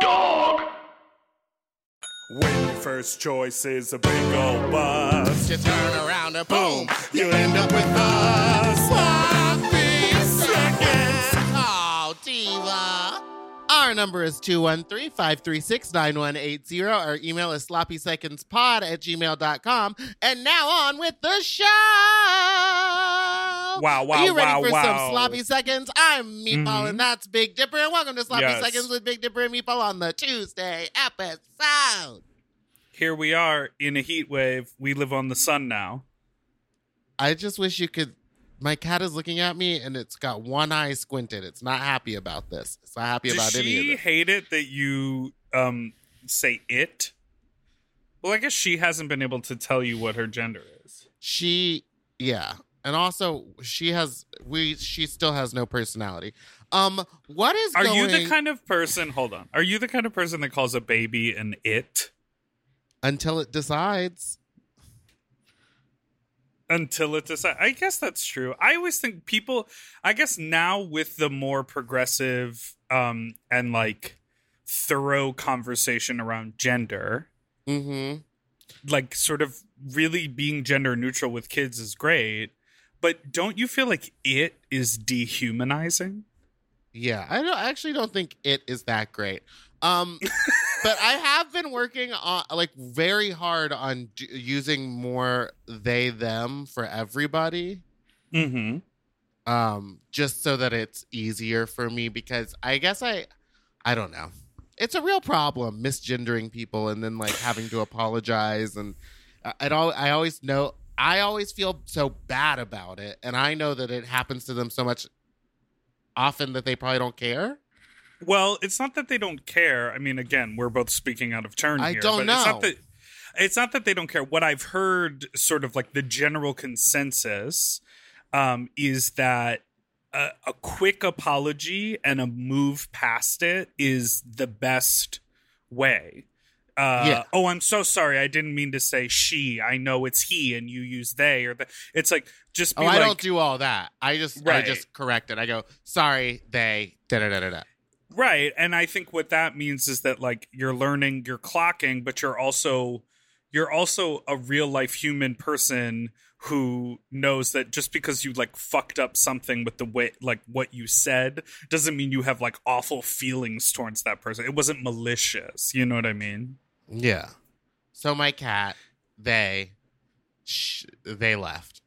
Dog. When your first choice is a big old bus, You turn around and boom, you end up with a sloppy seconds. Oh, diva. Our number is 213-536-9180. Our email is sloppysecondspod at gmail.com. And now on with the show. Wow, wow, Are you ready wow, for wow. some sloppy seconds? I'm Meatball Mhm. and that's Big Dipper. And welcome to Sloppy Yes. Seconds with Big Dipper and Meatball on the Tuesday episode. here we are in a heat wave. We live on the sun now. I just wish you could. My cat is looking at me and it's got one eye squinted. It's not happy about this. It's not happy Does about any of this. she hate it that you um say it? Well, I guess she hasn't been able to tell you what her gender is. She, yeah, and also she has we. She still has no personality. Um, what is Are going you the kind of person? Hold on. Are you the kind of person that calls a baby an it until it decides? until it decides? I guess that's true. I always think people. I guess now with the more progressive um and like thorough conversation around gender, Mm-hmm. like sort of really being gender neutral with kids is great. But don't you feel like it is dehumanizing? Yeah, I, don't, I actually don't think it is that great. Um, but I have been working on like very hard on d- using more they them for everybody. Mm-hmm. um just so that it's easier for me because i guess i i don't know it's a real problem misgendering people and then like having to apologize and uh, it all i always know i always feel so bad about it and i know that it happens to them so much often that they probably don't care Well, it's not that they don't care. I mean, again, we're both speaking out of turn I here. don't but It's know. not that it's not that they don't care. What I've heard, sort of like the general consensus, um, is that a, a quick apology and a move past it is the best way. Uh, Yeah. Oh, I'm so sorry. I didn't mean to say she. I know it's he, and you use they or the. It's like just oh be i like, don't do all that i just right. i just correct it i go sorry they da da da da da Right. And I think what that means is that like you're learning, you're clocking, but you're also you're also a real life human person who knows that just because you like fucked up something with the way like what you said doesn't mean you have like awful feelings towards that person. It wasn't malicious. You know what I mean? Yeah so my cat they sh- they left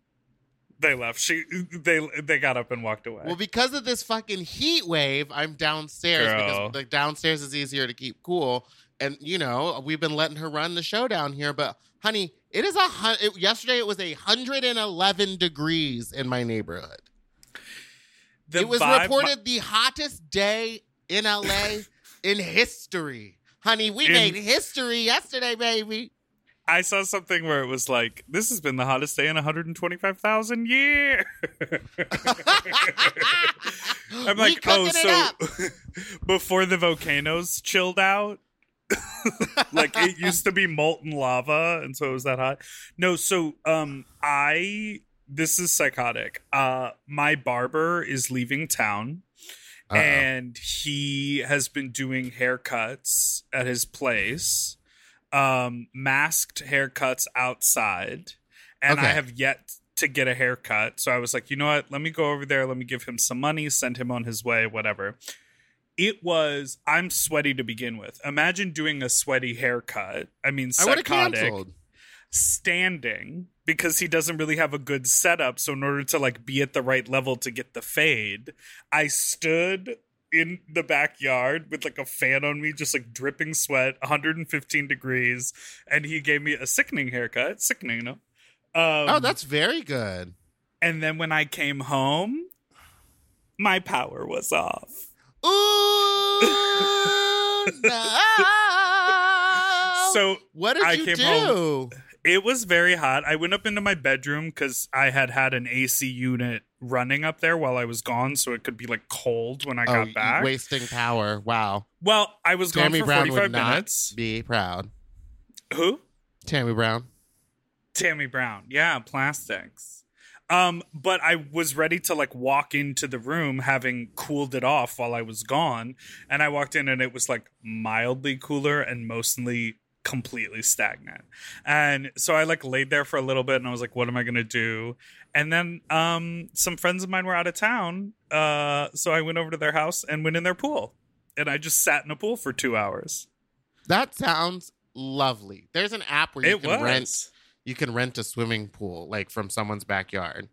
They left. She they they got up and walked away. Well, because of this fucking heat wave, I'm downstairs Girl. because the downstairs is easier to keep cool. And you know, we've been letting her run the show down here, but honey, it is a hun- it, yesterday. It was a hundred and eleven degrees in my neighborhood. The it was vibe- reported the hottest day in LA in history. Honey, we In- made history yesterday, baby. I saw something where it was like, "This has been the hottest day in 125,000 years." I'm like, "Oh, cooking it up." so before the volcanoes chilled out, like it used to be molten lava, and so it was that hot." No, so um, I this is psychotic. Uh, my barber is leaving town Uh-oh. and he has been doing haircuts at his place um masked haircuts outside and i have yet to get a haircut. So i was like you know what? Let me go over there. Let me give him some money send him on his way whatever. It was i'm sweaty to begin with. Imagine doing a sweaty haircut. I mean I psychotic. canceled. standing because he doesn't really have a good setup. So in order to like be at the right level to get the fade, I stood in the backyard with like a fan on me, just like dripping sweat, 115 degrees, and he gave me a sickening haircut. Sickening, no? Um, Oh, that's very good. and then when I came home, my power was off. Ooh. no. So what did I you came do? home- it was very hot. I went up into my bedroom because I had had an AC unit running up there while I was gone, so it could be like cold when I Oh, got back. wasting power. Wow. Well, I was gone Tammy for Brown 45 would not minutes. be proud. Who? Tammy Brown. Tammy Brown. Yeah, plastics. Um, but I was ready to like walk into the room having cooled it off while I was gone. And I walked in and it was like mildly cooler and mostly completely stagnant. And so I like laid there for a little bit and I was like, what am I gonna do? And then um some friends of mine were out of town. Uh so I went over to their house and went in their pool. And I just sat in a pool for two hours. That sounds lovely. There's an app where you it can was. rent you can rent a swimming pool like from someone's backyard.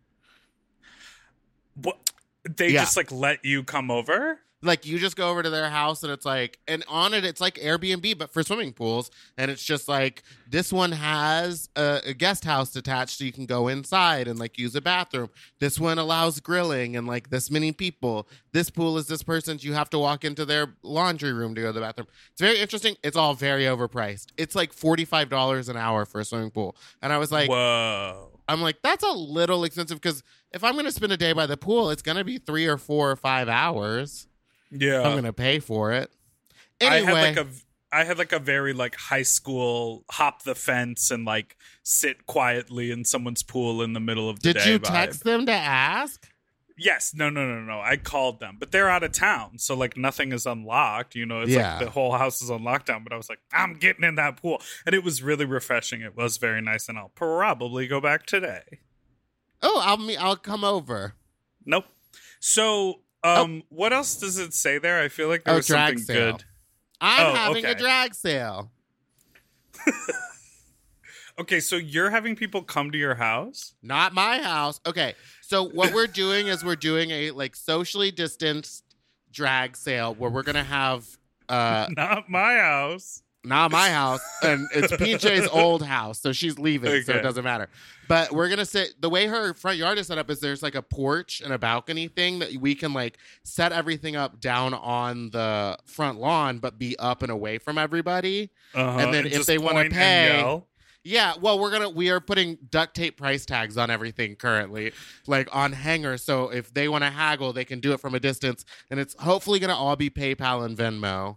What they Yeah. just like let you come over? Like you just go over to their house and it's like and on it it's like Airbnb but for swimming pools and it's just like this one has a, a guest house attached so you can go inside and like use a bathroom. This one allows grilling and like this many people. This pool is this person's you have to walk into their laundry room to go to the bathroom. It's very interesting. It's all very overpriced. It's like $45 an hour for a swimming pool. And I was like Whoa. I'm like, that's a little expensive because if I'm going to spend a day by the pool, it's going to be three or four or five hours. Yeah. I'm going to pay for it. Anyway, I had like a I had like a very like high school hop the fence and like sit quietly in someone's pool in the middle of the did day. Did you vibe. text them to ask? Yes, no, no, no, no. I called them, but they're out of town, so like nothing is unlocked. You know, it's Yeah. like the whole house is on lockdown. But I was like, I'm getting in that pool, and it was really refreshing. It was very nice, and I'll probably go back today. Oh, I'll me I'll come over. Nope. So, um, what else does it say there? I feel like there Oh, was something sale. good. I'm Oh, having a drag sale. Okay, so you're having people come to your house? Not my house. Okay. So what we're doing is we're doing a like socially distanced drag sale where we're going to have uh Not my house. Not my house and it's PJ's old house so she's leaving so it doesn't matter. But we're gonna sit the way her front yard is set up is there's like a porch and a balcony thing that we can like set everything up down on the front lawn but be up and away from everybody. Uh-huh. And then if they wanna point pay- yeah well we're gonna we are putting duct tape price tags on everything currently like on hangers so if they want to haggle they can do it from a distance and it's hopefully gonna all be paypal and venmo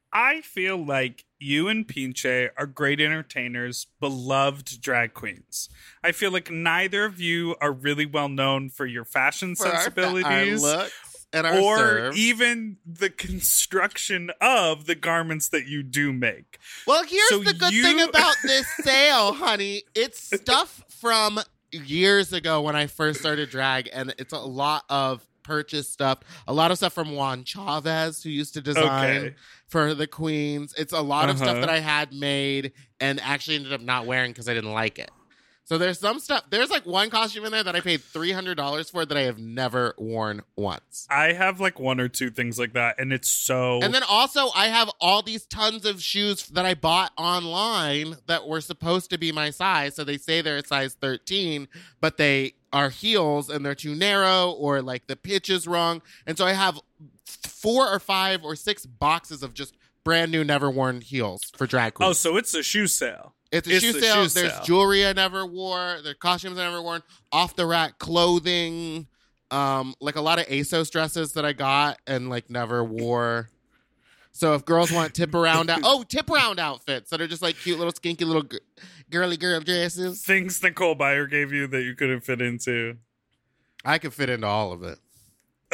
I feel like you and Pinche are great entertainers, beloved drag queens. I feel like neither of you are really well known for your fashion For sensibilities our looks and our or serves. even the construction of the garments that you do make. Well, here's So the good you- thing about this sale, honey. It's stuff from years ago when I first started drag, and it's a lot of purchase stuff. A lot of stuff from Juan Chavez, who used to design Okay. for the queens. It's a lot of stuff Uh-huh. that I had made and actually ended up not wearing because I didn't like it. So there's some stuff. There's like one costume in there that I paid three hundred dollars for that I have never worn once. I have like one or two things like that, and it's so. And then also, I have all these tons of shoes that I bought online that were supposed to be my size. So they say they're a size 13, but they are heels and they're too narrow or like the pitch is wrong. And so I have four or five or six boxes of just brand new, never worn heels for drag queens. oh, so it's a shoe sale. It's a It's shoe sale. shoe There's sale. jewelry I never wore. There's costumes I never worn. Off the rack clothing. Um, like a lot of ASOS dresses that I got and like never wore. So if girls want tip around out, oh tip around outfits that are just like cute little skinky little g- girly girl dresses, Things Nicole Byer gave you that you couldn't fit into. I could fit into all of it.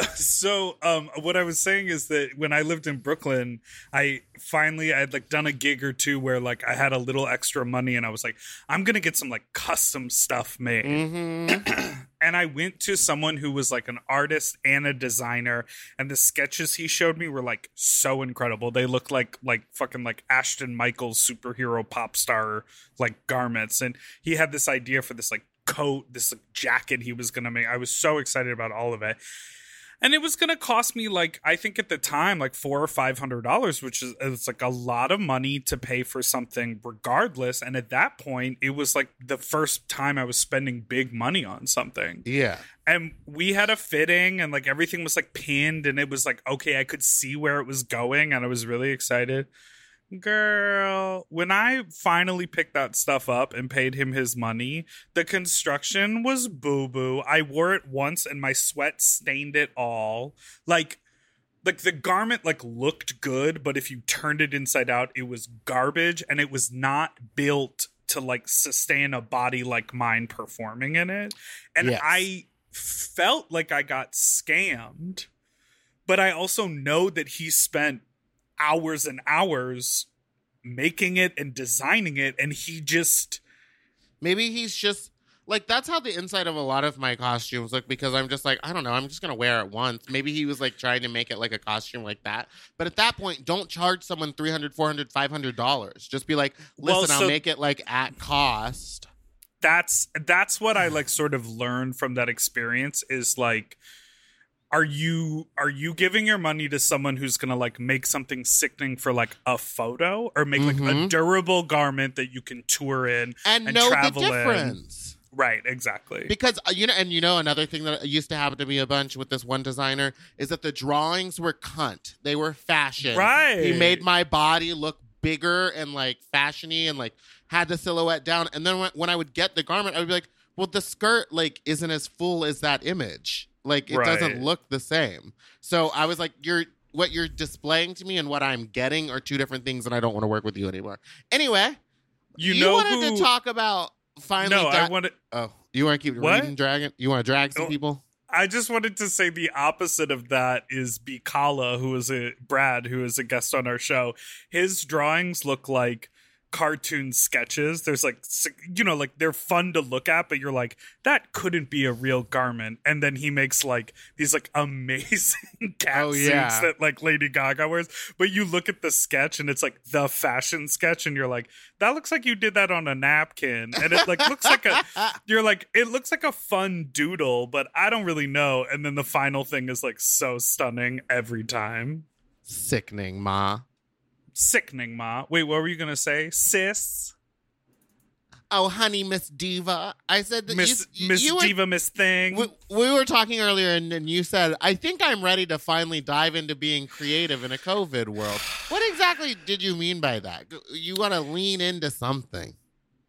so um what i was saying is that when i lived in brooklyn i finally i had like done a gig or two where like i had a little extra money and i was like i'm gonna get some like custom stuff made Mm-hmm. and i went to someone who was like an artist and a designer and the sketches he showed me were like so incredible. They looked like like fucking like ashton michaels superhero pop star like garments and he had this idea for this like coat this like jacket he was gonna make. I was so excited about all of it and it was going to cost me like i think at the time like four or five hundred dollars which is it's like a lot of money to pay for something regardless. And at that point it was like the first time i was spending big money on something. Yeah. and we had a fitting and like everything was like pinned and it was like okay i could see where it was going and i was really excited girl when i finally picked that stuff up and paid him his money the construction was boo-boo. I wore it once and my sweat stained it all. Like like the garment like looked good but if you turned it inside out it was garbage and it was not built to like sustain a body like mine performing in it. And Yes. i felt like i got scammed but i also know that he spent hours and hours making it and designing it and he just Maybe he's just like that's how the inside of a lot of my costumes look because I'm just like I don't know I'm just gonna wear it once. Maybe he was like trying to make it like a costume like that. But at that point, don't charge someone 300 400 500 dollars. Just be like, Well, listen, so- I'll make it like at cost. that's that's what I like sort of learned from that experience is like are you are you giving your money to someone who's gonna like make something sickening for like a photo or make like a Mhm. durable garment that you can tour in And, And know the travel in. difference. right exactly Because uh, you know, and you know, another thing that used to happen to me a bunch with this one designer is that the drawings were cunt. They were fashion. right He made my body look bigger and like fashiony and like had the silhouette down. And then when, when I would get the garment, I would be like, well, the skirt like isn't as full as that image. Like it Right. doesn't look the same. So I was like, you're what you're displaying to me and what I'm getting are two different things, and I don't want to work with you anymore. Anyway, you, you know wanted who to talk about finally. no di- I wanted Oh, you want to keep What? reading Dragon? You want to drag some Oh. people? I just wanted to say the opposite of that is Bikala, who is a Brad, who is a guest on our show. His drawings look like cartoon sketches. There's like, you know, like they're fun to look at, but you're like, that couldn't be a real garment. And then he makes like these like amazing cat Oh, yeah. suits that like Lady Gaga wears. But you look at the sketch and it's like the fashion sketch, and you're like, that looks like you did that on a napkin. And it like looks like a you're like it looks like a fun doodle but i don't really know and then the final thing is like so stunning every time Sickening, ma. Sickening ma wait what were you gonna say sis Oh, honey, Miss Diva. I said that Miss you, Miss you were- Diva Miss Thing. we, we were talking earlier, and, and you said, I think I'm ready to finally dive into being creative in a COVID world. What exactly did you mean by that? You want to lean into something.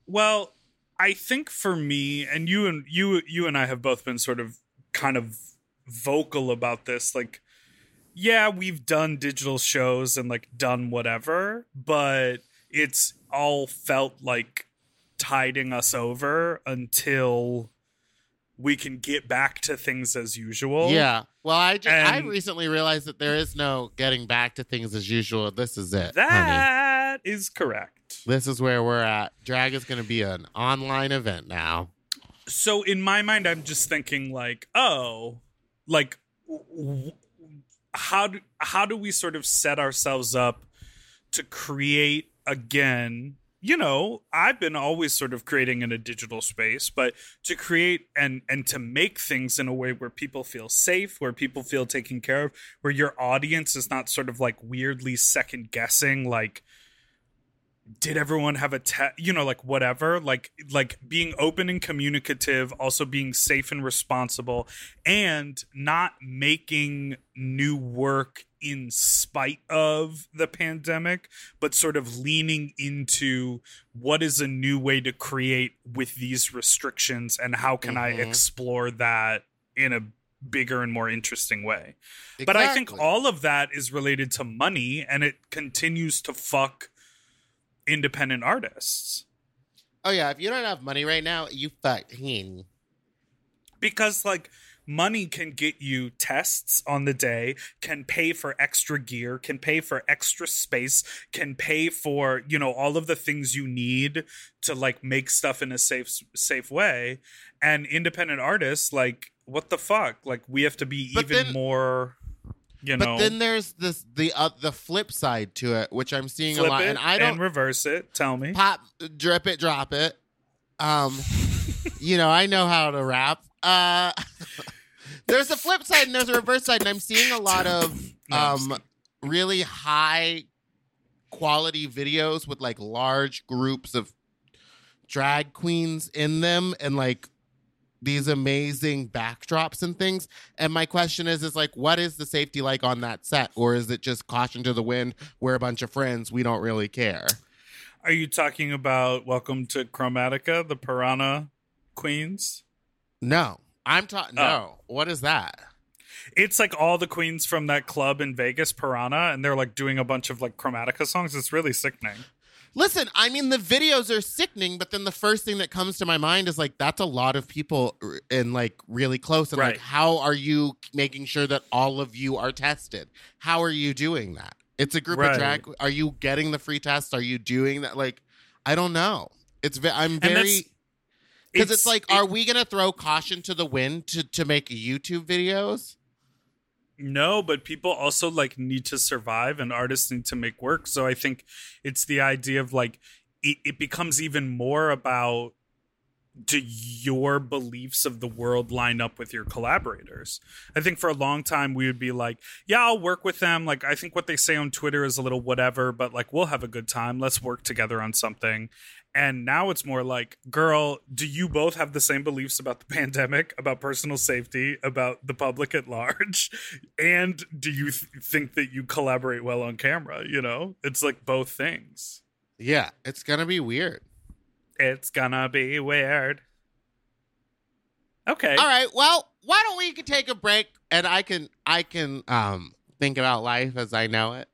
Well, I think for me, and you and you you and I have both been sort of kind of vocal about this. Like, yeah, we've done digital shows and like done whatever, but it's all felt like tiding us over until we can get back to things as usual. yeah. Well, I, ju- I recently realized that there is no getting back to things as usual. This is it. honey. That is correct. This is where we're at. Drag is going to be an online event now. so in my mind i'm just thinking like oh like w- how do how do we sort of set ourselves up to create again? You know i've been always sort of creating in a digital space but to create and and to make things in a way where people feel safe where people feel taken care of where your audience is not sort of like weirdly second guessing like did everyone have a te- you know like whatever like like being open and communicative also being safe and responsible and not making new work in spite of the pandemic but sort of leaning into what is a new way to create with these restrictions and how can i Mhm. explore that in a bigger and more interesting way but I think all of that is related to money and it continues to fuck independent artists. Oh, yeah. If you don't have money right now, you fucking. Because like money can get you tests on the day, can pay for extra gear, can pay for extra space, can pay for, you know, all of the things you need to like make stuff in a safe safe way. And independent artists like what the fuck? Like we have to be But even then- more you But then there's this the uh, the flip side to it, which I'm seeing a lot, and I don't reverse it. Tell me. pop, drip it, drop it. Um, you know, I know how to rap. Uh, there's a flip side and there's a reverse side, and I'm seeing a lot of um really high quality videos with like large groups of drag queens in them, and like these amazing backdrops and things. And my question is, is like, what is the safety like on that set, or is it just caution to the wind? We're a bunch of friends. We don't really care. Are you talking about Welcome to Chromatica, the Piranha Queens? No, I'm talking. Oh. No, what is that? It's like all the queens from that club in Vegas, Piranha, and they're like doing a bunch of like Chromatica songs. It's really sickening. Listen, I mean, the videos are sickening, but then the first thing that comes to my mind is like, that's a lot of people and like really close. And Right. like, how are you making sure that all of you are tested? How are you doing that? It's a group Right. of drag. Are you getting the free tests? Are you doing that? Like, I don't know. It's I'm very because it's, like, it- are we gonna throw caution to the wind to to make YouTube videos? No, but people also like need to survive and artists need to make work. So I think it's the idea of like it, it becomes even more about do your beliefs of the world line up with your collaborators? I think for a long time we would be like, yeah, I'll work with them. Like I think what they say on Twitter is a little whatever, but like we'll have a good time. Let's work together on something. And now it's more like, girl, do you both have the same beliefs about the pandemic, about personal safety, about the public at large? And do you th- think that you collaborate well on camera? You know, it's like both things. Yeah, it's gonna be weird. It's gonna be weird. Okay. All right. Well, why don't we take a break and I can I can um think about life as I know it.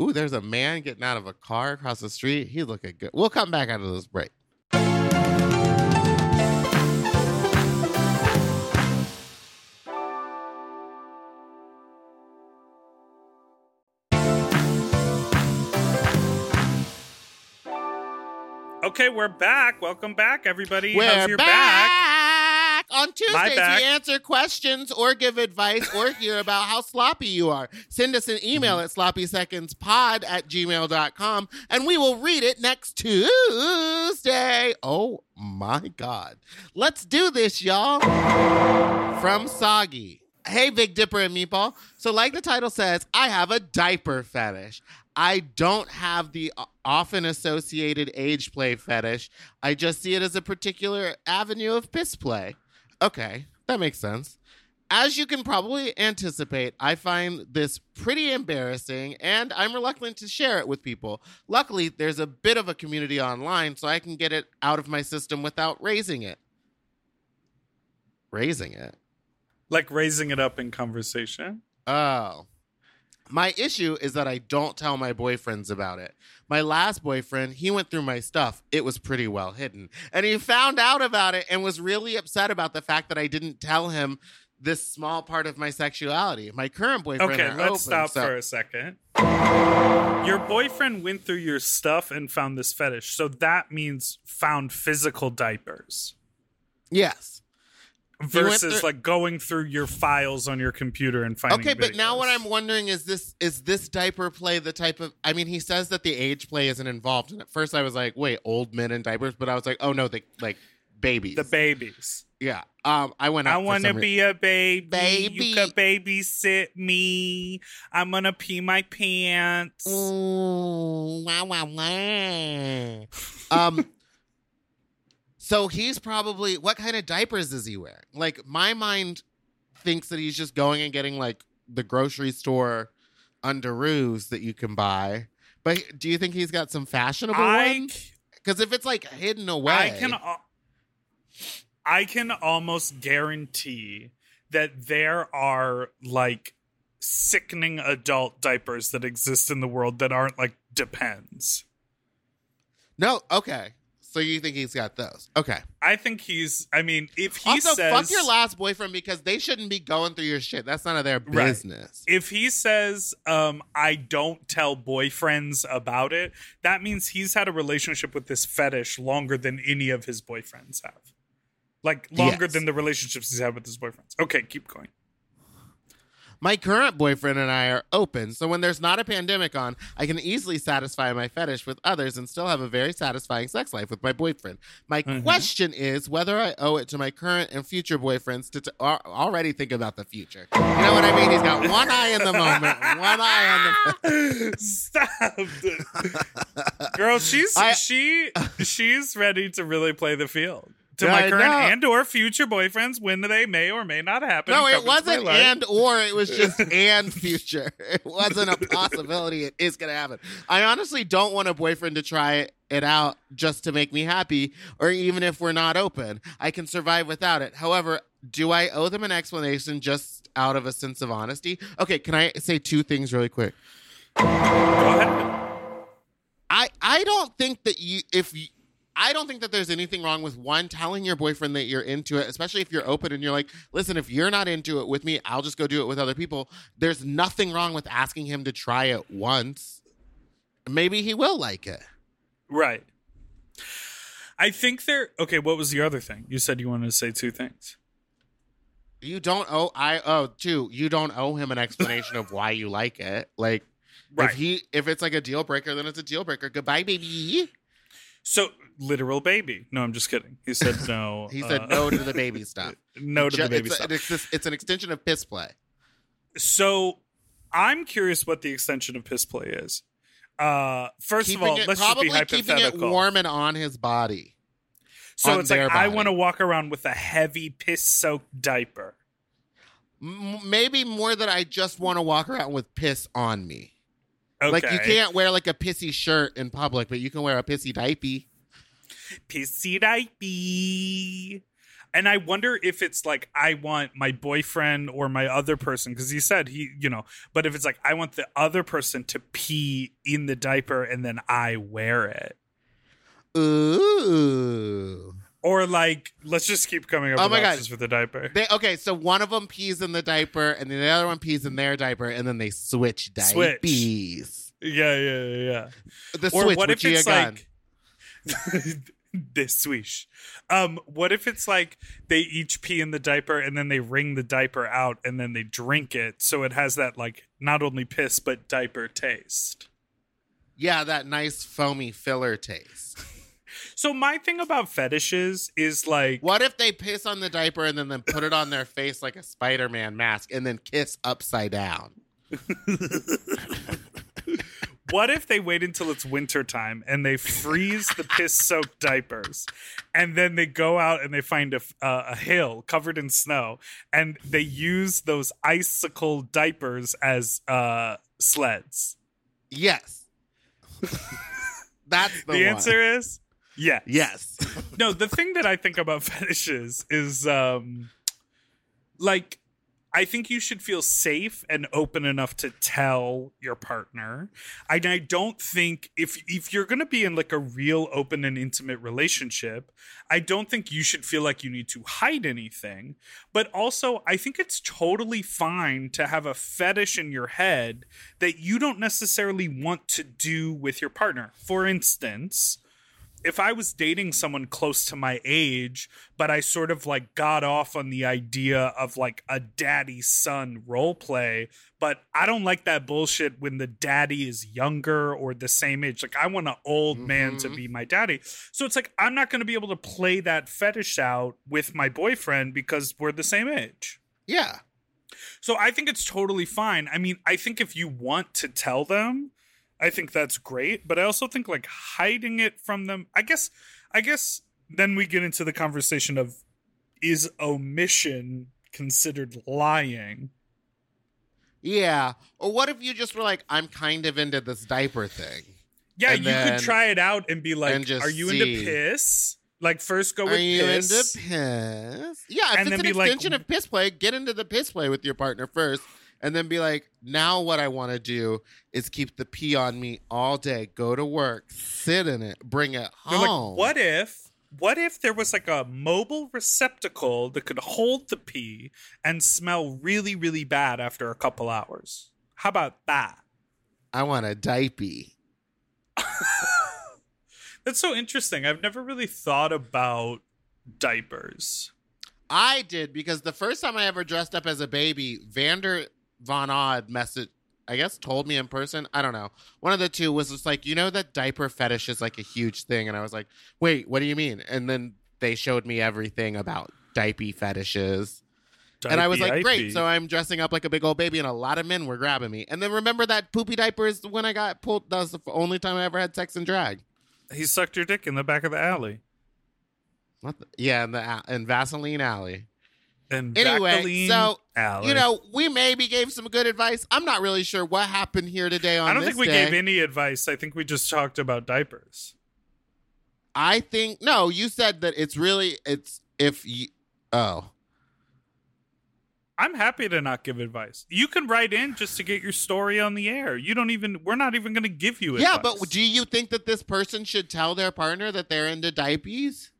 Ooh, there's a man getting out of a car across the street. He's looking good. We'll come back out of this break. Okay, we're back. Welcome back, everybody. We're How's your back. back? On Tuesdays, we answer questions or give advice or hear about how sloppy you are. Send us an email Mm-hmm. at sloppysecondspod at gmail.com and we will read it next Tuesday. Oh my God. Let's do this, y'all. From Soggy. Hey, Big Dipper and Meatball. So, like the title says, I have a diaper fetish. I don't have the often associated age play fetish. I just see it as a particular avenue of piss play. Okay, that makes sense. As you can probably anticipate, I find this pretty embarrassing and I'm reluctant to share it with people. Luckily, there's a bit of a community online so I can get it out of my system without raising it. Raising it? Like raising it up in conversation. Oh. My issue is that I don't tell my boyfriends about it. My last boyfriend, he went through my stuff. It was pretty well hidden. And he found out about it and was really upset about the fact that I didn't tell him this small part of my sexuality. My current boyfriend. Okay, let's open, stop so- for a second. Your boyfriend went through your stuff and found this fetish. So that means found physical diapers Yes. Versus through- like going through your files on your computer and finding Okay, but now what. I'm wondering is this is this diaper play the type of I mean he says that the age play isn't involved. And at first I was like, wait, old men in diapers, but I was like, oh no, the like babies. the babies. Yeah. Um I went I want to be a baby. Baby. You could babysit me. I'm gonna pee my pants. Ooh, wow, wow, wow. um, so he's probably what kind of diapers is he wearing? Like my mind thinks that he's just going and getting like the grocery store underoos that you can buy. But do you think he's got some fashionable I ones? Because if it's like hidden away, I can al- I can almost guarantee that there are like sickening adult diapers that exist in the world that aren't like depends. no. Okay, so you think he's got those? Okay. I think he's I mean, if he also, says fuck your last boyfriend because they shouldn't be going through your shit. That's none of their Right. business. if he says um I don't tell boyfriends about it, that means he's had a relationship with this fetish longer than any of his boyfriends have. Like longer Yes. than the relationships he's had with his boyfriends. Okay, keep going. My current boyfriend and I are open, so when there's not a pandemic on, I can easily satisfy my fetish with others and still have a very satisfying sex life with my boyfriend. My Mhm. question is whether I owe it to my current and future boyfriends to t- already think about the future. You know what I mean? He's got one eye in the moment, one eye on the. Stop. Girl, she's I- she she's ready to really play the field. To my current know. and or future boyfriends when they may or may not happen. No, it Come into my wasn't and or, it was just and future. It wasn't a possibility. It is going to happen. I honestly don't want a boyfriend to try it out just to make me happy, or even if we're not open. I can survive without it. However, do I owe them an explanation just out of a sense of honesty? Okay, can I say two things really quick? I I don't think that you if you I don't think that there's anything wrong with one telling your boyfriend that you're into it, especially if you're open and you're like, listen, if you're not into it with me, I'll just go do it with other people. There's nothing wrong with asking him to try it once. Maybe he will like it. Right. I think there okay, what was the other thing? You said you wanted to say two things. You don't owe I oh two, you don't owe him an explanation of why you like it. Like Right. if he if it's like a deal breaker, then it's a deal breaker. Goodbye, baby. So literal baby. No, I'm just kidding. He said no. He said uh, no to the baby stuff. no to Ju- the baby it's, stuff. a- it's, it's an extension of piss play. So I'm curious what the extension of piss play is. Uh, first keeping of all, it, let's just probably be keeping it warm and on his body. so it's like their I want to walk around with a heavy piss soaked diaper. M- maybe more that I just want to walk around with piss on me. Okay. Like you can't wear like a pissy shirt in public, but you can wear a pissy diaper. Pissy diaper. And I wonder if it's like I want my boyfriend or my other person because he said he, you know, but if it's like I want the other person to pee in the diaper and then I wear it. Ooh. Or like, let's just keep coming up Oh with my God. for the diaper. They, okay, so one of them pees in the diaper, and then the other one pees in their diaper, and then they switch diapers. Switch. Yeah, yeah, yeah, yeah. The or switch, what if you it's like the swish? Um, what if it's like they each pee in the diaper and then they wring the diaper out and then they drink it, so it has that like not only piss but diaper taste. yeah, that nice foamy filler taste. So my thing about fetishes is like What if they piss on the diaper and then, then put it on their face like a Spider-Man mask, and then kiss upside down? what if they wait until it's wintertime and they freeze the piss soaked diapers and then they go out and they find a, uh, a hill covered in snow and they use those icicle diapers as uh, sleds? Yes. That's the, The, answer is yes. Yes. no, the thing that I think about fetishes is um like I think you should feel safe and open enough to tell your partner. I, I don't think if if you're going to be in like a real open and intimate relationship, I don't think you should feel like you need to hide anything. But also, I think it's totally fine to have a fetish in your head that you don't necessarily want to do with your partner. For instance, if I was dating someone close to my age, but I sort of like got off on the idea of like a daddy son role play, but I don't like that bullshit when the daddy is younger or the same age. Like I want an old man to Mhm. be my daddy. So it's like I'm not going to be able to play that fetish out with my boyfriend because we're the same age. yeah. So I think it's totally fine. I mean, I think if you want to tell them, I think that's great, but I also think like hiding it from them, I guess I guess then we get into the conversation of is omission considered lying? Yeah. Or what if you just were like, I'm kind of into this diaper thing? Yeah, And you then- could try it out and be like, and are you see. into piss? Like first go with Are you piss. into piss? Yeah, if And it's then an be like- extension of piss play, get into the piss play with your partner first. And then be like, now what I want to do is keep the pee on me all day. Go to work, sit in it, bring it home. like, what if what if there was like a mobile receptacle that could hold the pee and smell really, really bad after a couple hours? How about that? I want a diaper. That's so interesting. I've never really thought about diapers. I did because the first time I ever dressed up as a baby, Vander Von Odd message, I guess, told me in person. I don't know. One of the two was just like, you know, that diaper fetish is like a huge thing. And I was like, wait, what do you mean? And then they showed me everything about diaper fetishes. and I was like, great. So I'm dressing up like a big old baby, and a lot of men were grabbing me. And then remember that poopy diapers when I got pulled? That was the only time I ever had sex and drag. he sucked your dick in the back of the alley. What the, yeah, in the in Vaseline Alley. And Anyway, Vaseline so. You know, we maybe gave some good advice. I'm not really sure what happened here today on I don't think we day. gave any advice. I think we just talked about diapers. I think no. You said that it's really it's if you. Oh, I'm happy to not give advice. You can write in just to get your story on the air. You don't even. We're not even going to give you. yeah, but do you think that this person should tell their partner that they're into diapers?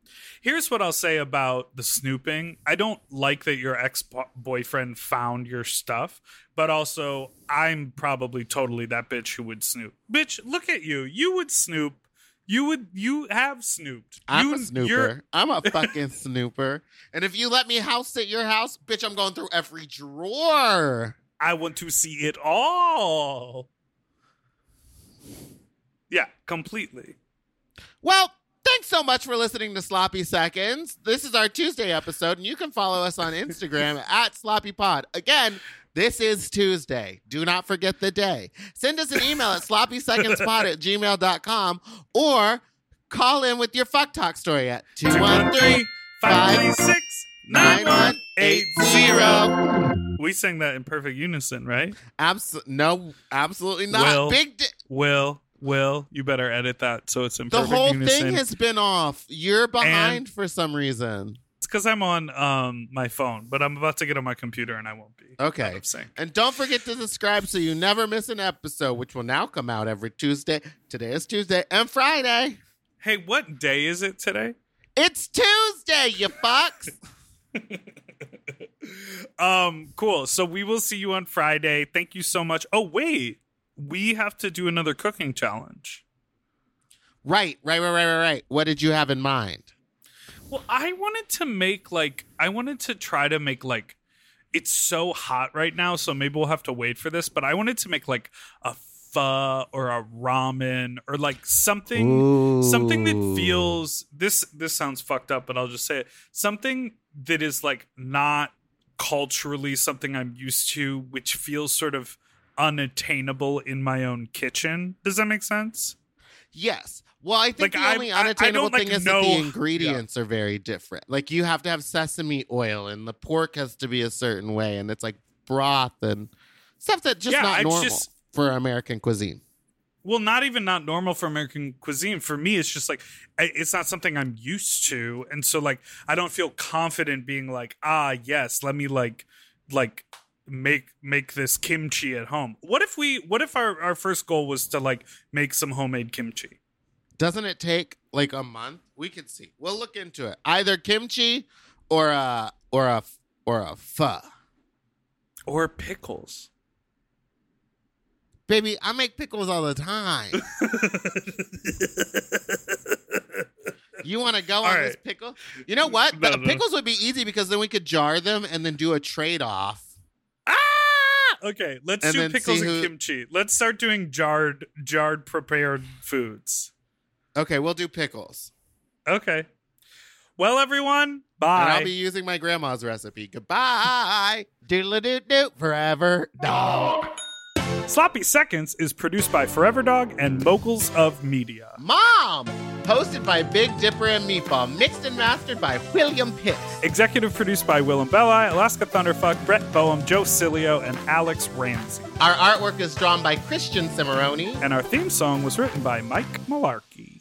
Here's what I'll say about the snooping. I don't like that your ex boyfriend found your stuff, but also I'm probably totally that bitch who would snoop. Bitch, look at you. You would snoop. You would. You have snooped. I'm you, a you're- snooper. I'm a fucking snooper. And if you let me house at your house, bitch, I'm going through every drawer. I want to see it all. Yeah, completely. Well, thanks so much for listening to Sloppy Seconds. This is our Tuesday episode, and you can follow us on Instagram at Sloppy Pod. Again, this is Tuesday. Do not forget the day. Send us an email at sloppysecondspod at gmail.com or call in with your fuck talk story at 213 536 9180. We sang that in perfect unison, right? Abs- no, absolutely not. Will. Big di- Will, Will, you better edit that so it's in the perfect whole unison. thing has been off. You're behind for some reason. it's because I'm on um my phone, but I'm about to get on my computer and I won't be. Okay. out of sync. And don't forget to subscribe so you never miss an episode, which will now come out every Tuesday. Today is Tuesday and Friday. Hey, what day is it today? It's Tuesday, you fucks. um, cool. So we will see you on Friday. Thank you so much. Oh, wait. We have to do another cooking challenge. right, right, right, right, right, right. What did you have in mind? Well, I wanted to make like I wanted to try to make like it's so hot right now, so maybe we'll have to wait for this, but I wanted to make like a pho or a ramen or like something something that feels this this sounds fucked up, but I'll just say it. Something that is like not culturally something I'm used to, which feels sort of unattainable in my own kitchen. Does that make sense? Yes. Well, I think Like, the I- only unattainable don't, like, thing is know- that the ingredients are very different. Like you have to have sesame oil, and the pork has to be a certain way, and it's like broth and stuff that's just Yeah, not normal just- for American cuisine. Well, not even not normal for American cuisine. For me, it's just like it's not something I'm used to, and so like I don't feel confident being like, ah, yes, let me like like make make this kimchi at home. What if we? What if our our first goal was to like make some homemade kimchi? Doesn't it take like a month? We could see. We'll look into it. Either kimchi or a or a or a pho. or pickles. Baby, I make pickles all the time. you want to go All on right. this pickle? You know what? No, the no. pickles would be easy because then we could jar them and then do a trade off. Okay, let's And do pickles see and who- kimchi. Let's start doing jarred jarred prepared foods. Okay, we'll do pickles. Okay. Well, everyone, And bye. I'll be using my grandma's recipe. Goodbye. Doodle doo doo forever dog. Sloppy Seconds is produced by Forever Dog and Moguls of Media. Mom! Hosted by Big Dipper and Meatball. Mixed and mastered by William Pitts. Executive produced by Willam Belli, Alaska Thunderfuck, Brett Boehm, Joe Cilio, and Alex Ramsey. Our artwork is drawn by Christian Cimarroni. And our theme song was written by Mike Malarkey.